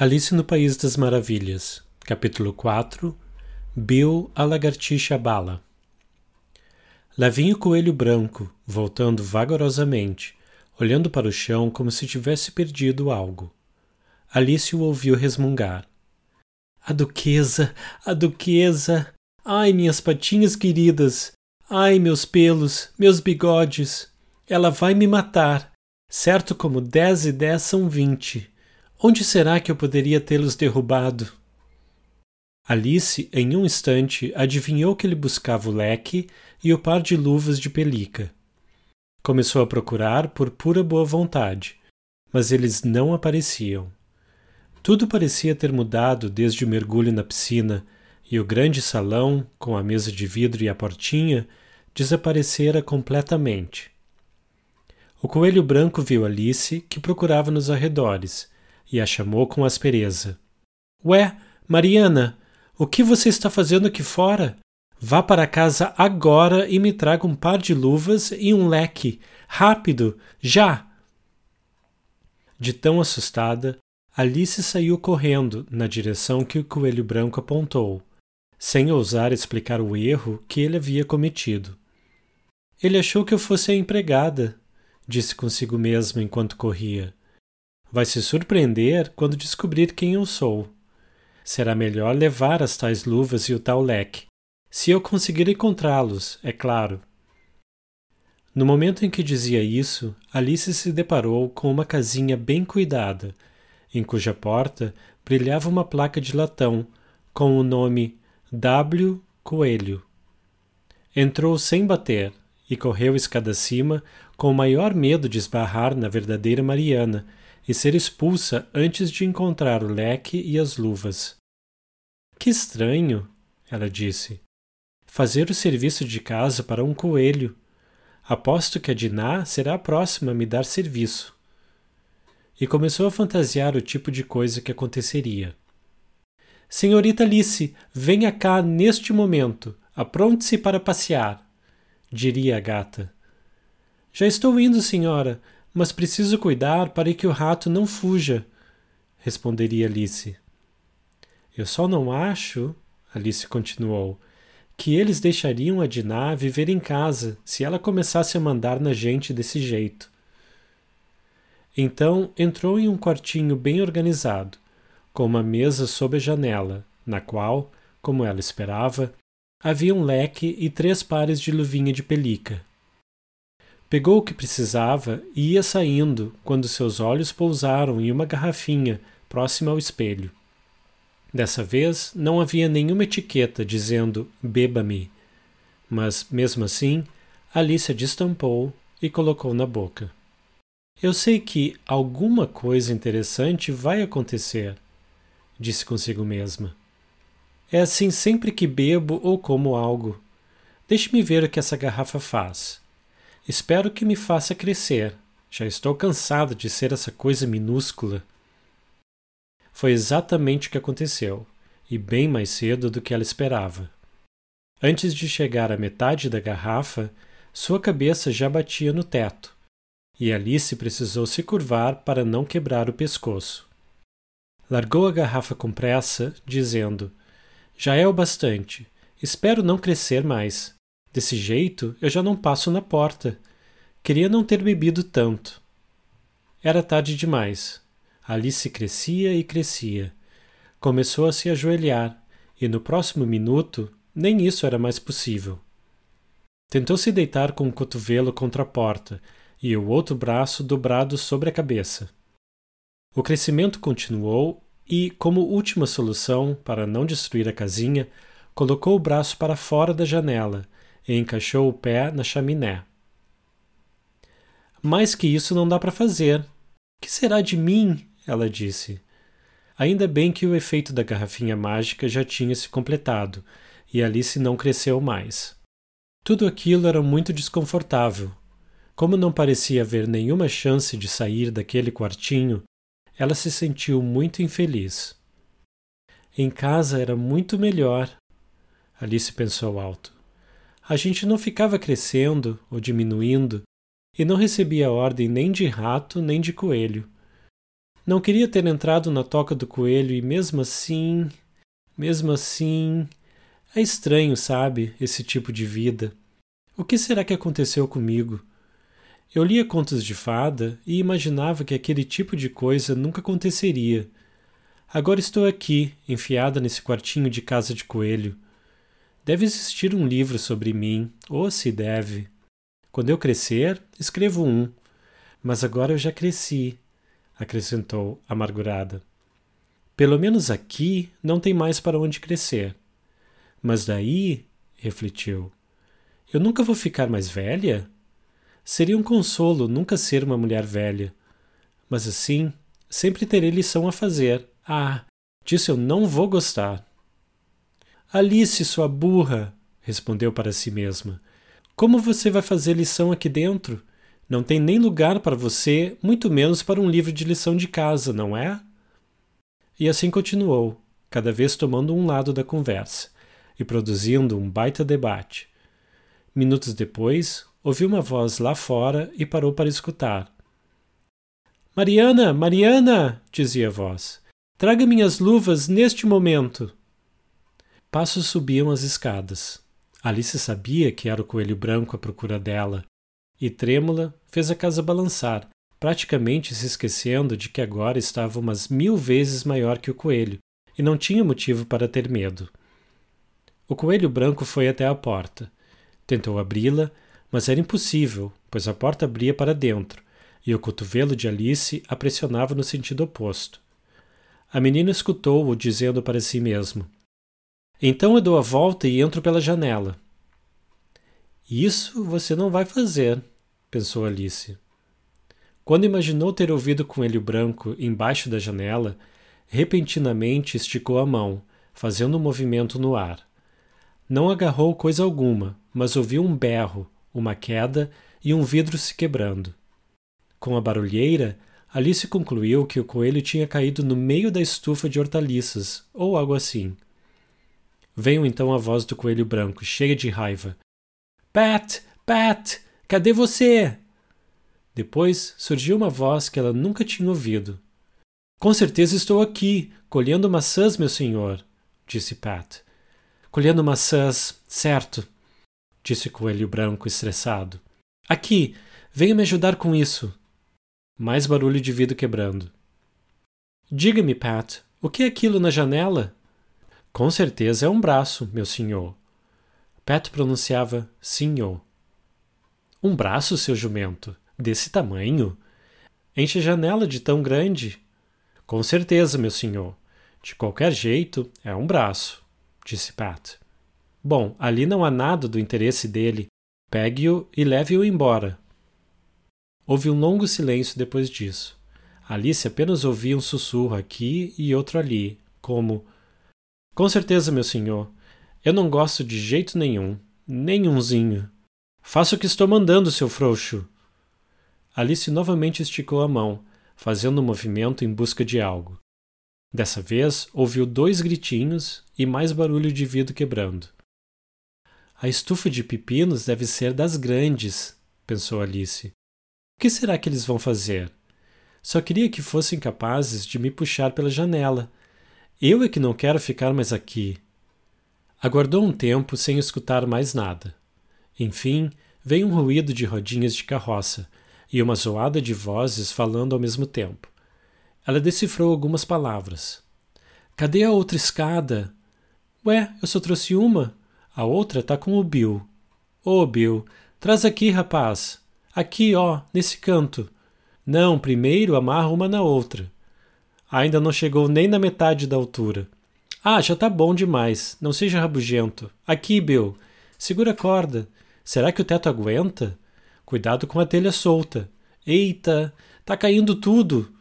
Alice no País das Maravilhas, capítulo 4 Bill a Lagartixa Bala Lá vinha o coelho branco, voltando vagarosamente, olhando para o chão como se tivesse perdido algo. Alice o ouviu resmungar. A duquesa, a duquesa! Ai, minhas patinhas queridas! Ai, meus pelos, meus bigodes! Ela vai me matar! Certo como dez e dez são vinte. Onde será que eu poderia tê-los derrubado? Alice, em um instante, adivinhou que ele buscava o leque e o par de luvas de pelica. Começou a procurar por pura boa vontade, mas eles não apareciam. Tudo parecia ter mudado desde o mergulho na piscina, e o grande salão, com a mesa de vidro e a portinha, desaparecera completamente. O coelho branco viu Alice, que procurava nos arredores, e a chamou com aspereza. Ué, Mariana, o que você está fazendo aqui fora? Vá para casa agora e me traga um par de luvas e um leque. Rápido, já! De tão assustada, Alice saiu correndo na direção que o coelho branco apontou, sem ousar explicar o erro que ele havia cometido. Ele achou que eu fosse a empregada, disse consigo mesma enquanto corria. Vai se surpreender quando descobrir quem eu sou. Será melhor levar as tais luvas e o tal leque, se eu conseguir encontrá-los, é claro. No momento em que dizia isso, Alice se deparou com uma casinha bem cuidada, em cuja porta brilhava uma placa de latão com o nome W. Coelho. Entrou sem bater e correu escada acima com o maior medo de esbarrar na verdadeira Mariana e ser expulsa antes de encontrar o leque e as luvas. Que estranho, ela disse. Fazer o serviço de casa para um coelho. Aposto que a Diná será a próxima a me dar serviço. E começou a fantasiar o tipo de coisa que aconteceria. Senhorita Alice, venha cá neste momento. Apronte-se para passear, diria a gata. Já estou indo, senhora, mas preciso cuidar para que o rato não fuja, responderia Alice. Eu só não acho, Alice continuou, que eles deixariam a Diná viver em casa se ela começasse a mandar na gente desse jeito. Então entrou em um quartinho bem organizado, com uma mesa sob a janela, na qual, como ela esperava, havia um leque e três pares de luvinha de pelica. Pegou o que precisava e ia saindo quando seus olhos pousaram em uma garrafinha próxima ao espelho. Dessa vez não havia nenhuma etiqueta dizendo beba-me, mas, mesmo assim, Alice a destampou e colocou na boca. Eu sei que alguma coisa interessante vai acontecer, disse consigo mesma. É assim sempre que bebo ou como algo. Deixe-me ver o que essa garrafa faz. Espero que me faça crescer. Já estou cansado de ser essa coisa minúscula. Foi exatamente o que aconteceu, e bem mais cedo do que ela esperava. Antes de chegar à metade da garrafa, sua cabeça já batia no teto, e Alice precisou se curvar para não quebrar o pescoço. Largou a garrafa com pressa, dizendo: Já é o bastante. Espero não crescer mais. Desse jeito, eu já não passo na porta. Queria não ter bebido tanto. Era tarde demais. Alice crescia e crescia. Começou a se ajoelhar, e no próximo minuto nem isso era mais possível. Tentou se deitar com o cotovelo contra a porta e o outro braço dobrado sobre a cabeça. O crescimento continuou e, como última solução para não destruir a casinha, colocou o braço para fora da janela e encaixou o pé na chaminé. Mais que isso não dá para fazer. Que será de mim? ela disse. Ainda bem que o efeito da garrafinha mágica já tinha se completado e Alice não cresceu mais. Tudo aquilo era muito desconfortável. Como não parecia haver nenhuma chance de sair daquele quartinho, ela se sentiu muito infeliz. Em casa era muito melhor, Alice pensou alto. A gente não ficava crescendo ou diminuindo e não recebia ordem nem de rato nem de coelho. Não queria ter entrado na toca do coelho e mesmo assim. Mesmo assim. É estranho, sabe, esse tipo de vida. O que será que aconteceu comigo? Eu lia contos de fada e imaginava que aquele tipo de coisa nunca aconteceria. Agora estou aqui, enfiada nesse quartinho de casa de coelho. Deve existir um livro sobre mim, ou se deve. Quando eu crescer, escrevo um. Mas agora eu já cresci, acrescentou, amargurada. Pelo menos aqui não tem mais para onde crescer. Mas daí, refletiu, eu nunca vou ficar mais velha? Seria um consolo nunca ser uma mulher velha. Mas assim, sempre terei lição a fazer. Ah, disso eu não vou gostar. Alice, sua burra, respondeu para si mesma. Como você vai fazer lição aqui dentro? Não tem nem lugar para você, muito menos para um livro de lição de casa, não é? E assim continuou, cada vez tomando um lado da conversa e produzindo um baita debate. Minutos depois, ouviu uma voz lá fora e parou para escutar. Mariana, Mariana! dizia a voz. Traga minhas luvas neste momento. Passos subiam as escadas. Alice sabia que era o coelho branco à procura dela e trêmula fez a casa balançar, praticamente se esquecendo de que agora estava umas mil vezes maior que o coelho e não tinha motivo para ter medo. O coelho branco foi até a porta. Tentou abri-la, mas era impossível, pois a porta abria para dentro e o cotovelo de Alice a pressionava no sentido oposto. A menina escutou-o dizendo para si mesmo: Então eu dou a volta e entro pela janela. Isso você não vai fazer, pensou Alice. Quando imaginou ter ouvido coelho branco embaixo da janela, repentinamente esticou a mão, fazendo um movimento no ar. Não agarrou coisa alguma, mas ouviu um berro, uma queda e um vidro se quebrando. Com a barulheira, Alice concluiu que o coelho tinha caído no meio da estufa de hortaliças, ou algo assim. Veio então a voz do coelho branco, cheia de raiva, Pat! Pat! Cadê você? Depois surgiu uma voz que ela nunca tinha ouvido. Com certeza estou aqui, colhendo maçãs, meu senhor, disse Pat. Colhendo maçãs, certo, disse o coelho branco estressado. Aqui, venha me ajudar com isso. Mais barulho de vidro quebrando. Diga-me, Pat, o que é aquilo na janela? Com certeza é um braço, meu senhor, Pat pronunciava senhor. Um braço, seu jumento, desse tamanho? Enche a janela de tão grande? Com certeza, meu senhor. De qualquer jeito, é um braço, disse Pat. Bom, ali não há nada do interesse dele. Pegue-o e leve-o embora. Houve um longo silêncio depois disso. Alice apenas ouvia um sussurro aqui e outro ali, como: Com certeza, meu senhor. Eu não gosto de jeito nenhum, nenhumzinho. Faça o que estou mandando, seu frouxo. Alice novamente esticou a mão, fazendo um movimento em busca de algo. Dessa vez, ouviu dois gritinhos e mais barulho de vidro quebrando. A estufa de pepinos deve ser das grandes, pensou Alice. O que será que eles vão fazer? Só queria que fossem capazes de me puxar pela janela. Eu é que não quero ficar mais aqui. Aguardou um tempo sem escutar mais nada. Enfim, veio um ruído de rodinhas de carroça e uma zoada de vozes falando ao mesmo tempo. Ela decifrou algumas palavras. Cadê a outra escada? Ué, eu só trouxe uma. A outra tá com o Bill. Ô, oh, Bill, traz aqui, rapaz. Aqui, ó, nesse canto. Não, primeiro amarra uma na outra. Ainda não chegou nem na metade da altura. Ah, já tá bom demais. Não seja rabugento. Aqui, Bill. Segura a corda. Será que o teto aguenta? Cuidado com a telha solta. Eita, tá caindo tudo.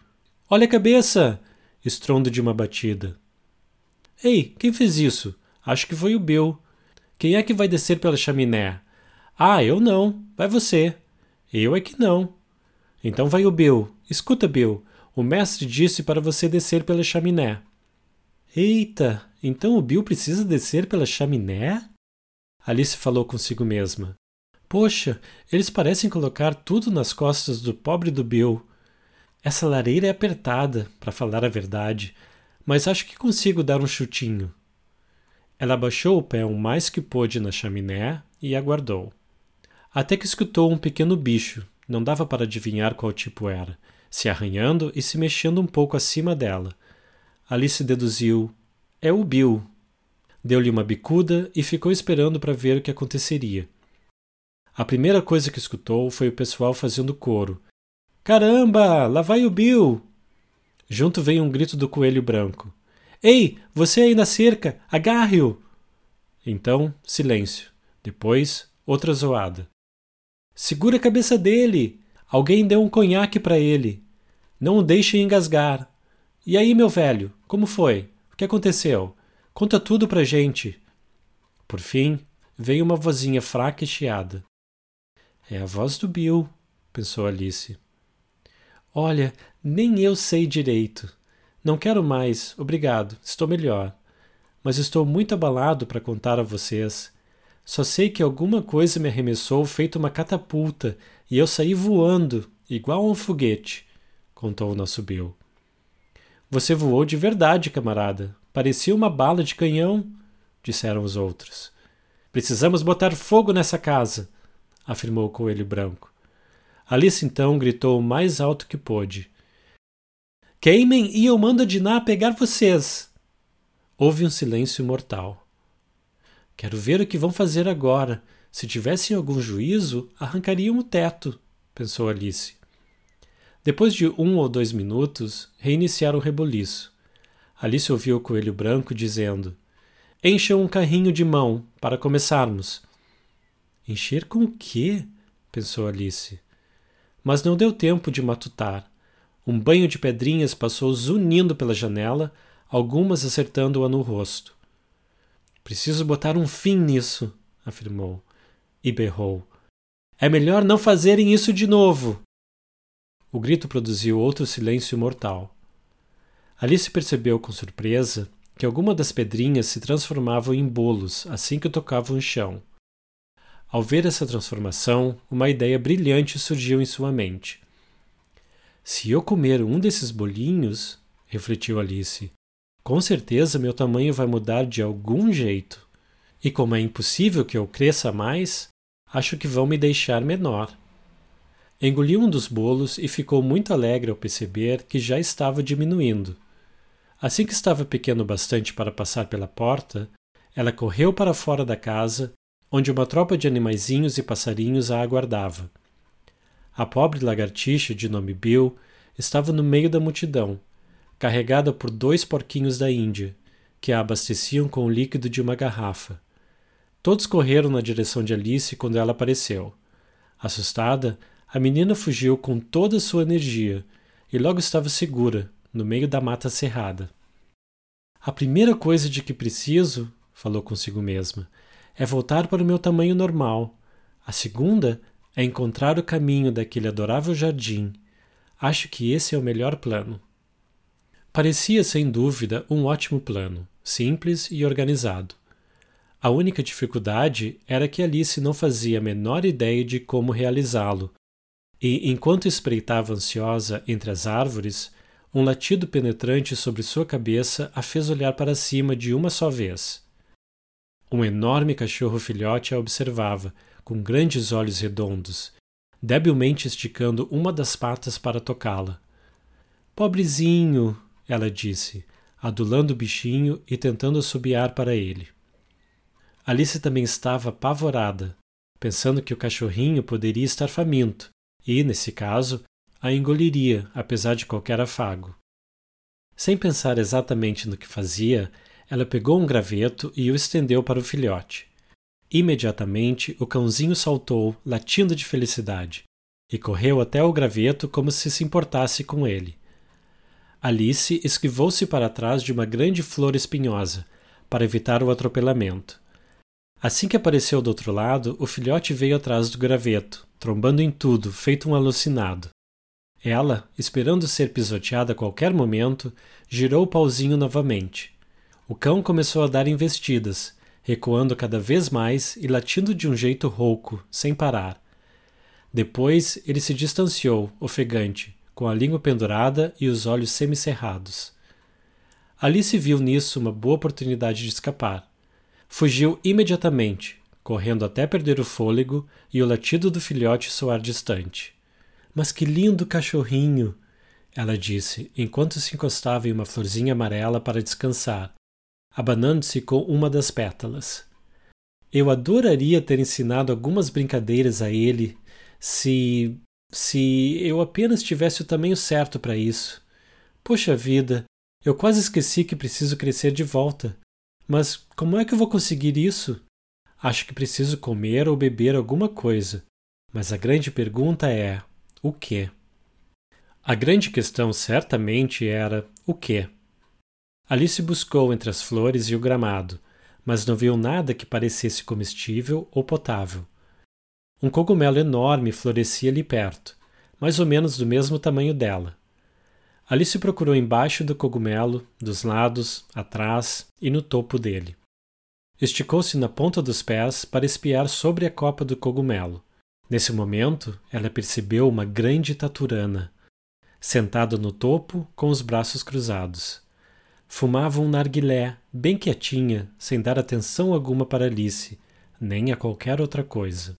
Olha a cabeça! Estrondo de uma batida. Ei, quem fez isso? Acho que foi o Bill. Quem é que vai descer pela chaminé? Ah, eu não. Vai você. Eu é que não. Então vai o Bill. Escuta, Bill. O mestre disse para você descer pela chaminé. Eita, então o Bill precisa descer pela chaminé? Alice falou consigo mesma. Poxa, eles parecem colocar tudo nas costas do pobre do Bill. Essa lareira é apertada, para falar a verdade, mas acho que consigo dar um chutinho. Ela abaixou o pé o mais que pôde na chaminé e aguardou. Até que escutou um pequeno bicho, não dava para adivinhar qual tipo era, se arranhando e se mexendo um pouco acima dela. Alice deduziu: É o Bill. Deu-lhe uma bicuda e ficou esperando para ver o que aconteceria. A primeira coisa que escutou foi o pessoal fazendo coro. Caramba, lá vai o Bill! Junto veio um grito do coelho branco. Ei, você aí na cerca, agarre-o! Então, silêncio. Depois, outra zoada. Segura a cabeça dele! Alguém deu um conhaque para ele. Não o deixe engasgar. E aí, meu velho, como foi? O que aconteceu? Conta tudo pra gente. Por fim, veio uma vozinha fraca e chiada. É a voz do Bill, pensou Alice. Olha, nem eu sei direito. Não quero mais, obrigado, estou melhor. Mas estou muito abalado para contar a vocês. Só sei que alguma coisa me arremessou feito uma catapulta e eu saí voando, igual a um foguete, contou o nosso Bill. Você voou de verdade, camarada. Parecia uma bala de canhão, disseram os outros. Precisamos botar fogo nessa casa, afirmou o coelho branco. Alice então gritou o mais alto que pôde. Queimem e eu mando a Diná pegar vocês. Houve um silêncio mortal. Quero ver o que vão fazer agora. Se tivessem algum juízo, arrancariam o teto, pensou Alice. Depois de um ou dois minutos, reiniciaram o reboliço. Alice ouviu o coelho branco dizendo: Encham um carrinho de mão para começarmos. Encher com o quê? pensou Alice. Mas não deu tempo de matutar. Um banho de pedrinhas passou zunindo pela janela, algumas acertando-a no rosto. Preciso botar um fim nisso, afirmou. E berrou. É melhor não fazerem isso de novo. O grito produziu outro silêncio mortal. Alice percebeu com surpresa que alguma das pedrinhas se transformavam em bolos assim que tocavam o chão. Ao ver essa transformação, uma ideia brilhante surgiu em sua mente. Se eu comer um desses bolinhos, refletiu Alice, com certeza meu tamanho vai mudar de algum jeito. E como é impossível que eu cresça mais, acho que vão me deixar menor. Engoliu um dos bolos e ficou muito alegre ao perceber que já estava diminuindo. Assim que estava pequeno bastante para passar pela porta, ela correu para fora da casa onde uma tropa de animaizinhos e passarinhos a aguardava. A pobre lagartixa, de nome Bill, estava no meio da multidão, carregada por dois porquinhos da Índia, que a abasteciam com o líquido de uma garrafa. Todos correram na direção de Alice quando ela apareceu. Assustada, a menina fugiu com toda a sua energia e logo estava segura, no meio da mata cerrada. A primeira coisa de que preciso, falou consigo mesma, é voltar para o meu tamanho normal. A segunda é encontrar o caminho daquele adorável jardim. Acho que esse é o melhor plano. Parecia, sem dúvida, um ótimo plano, simples e organizado. A única dificuldade era que Alice não fazia a menor ideia de como realizá-lo, e, enquanto espreitava ansiosa entre as árvores, um latido penetrante sobre sua cabeça a fez olhar para cima de uma só vez. Um enorme cachorro filhote a observava, com grandes olhos redondos, debilmente esticando uma das patas para tocá-la. Pobrezinho, ela disse, adulando o bichinho e tentando assobiar para ele. Alice também estava apavorada, pensando que o cachorrinho poderia estar faminto e, nesse caso, a engoliria, apesar de qualquer afago. Sem pensar exatamente no que fazia, ela pegou um graveto e o estendeu para o filhote. Imediatamente o cãozinho saltou, latindo de felicidade, e correu até o graveto como se se importasse com ele. Alice esquivou-se para trás de uma grande flor espinhosa, para evitar o atropelamento. Assim que apareceu do outro lado, o filhote veio atrás do graveto, trombando em tudo, feito um alucinado. Ela, esperando ser pisoteada a qualquer momento, girou o pauzinho novamente. O cão começou a dar investidas, recuando cada vez mais e latindo de um jeito rouco, sem parar. Depois ele se distanciou, ofegante, com a língua pendurada e os olhos semicerrados. Alice viu nisso uma boa oportunidade de escapar. Fugiu imediatamente, correndo até perder o fôlego e o latido do filhote soar distante. Mas que lindo cachorrinho! ela disse, enquanto se encostava em uma florzinha amarela para descansar, abanando-se com uma das pétalas. Eu adoraria ter ensinado algumas brincadeiras a ele se. se eu apenas tivesse o tamanho certo para isso. Poxa vida, eu quase esqueci que preciso crescer de volta. Mas como é que eu vou conseguir isso? Acho que preciso comer ou beber alguma coisa. Mas a grande pergunta é: o que? A grande questão certamente era o que. Alice buscou entre as flores e o gramado, mas não viu nada que parecesse comestível ou potável. Um cogumelo enorme florescia ali perto, mais ou menos do mesmo tamanho dela. Alice procurou embaixo do cogumelo, dos lados, atrás e no topo dele. Esticou-se na ponta dos pés para espiar sobre a copa do cogumelo. Nesse momento, ela percebeu uma grande taturana sentado no topo com os braços cruzados. Fumava um narguilé, bem quietinha, sem dar atenção alguma para Alice, nem a qualquer outra coisa.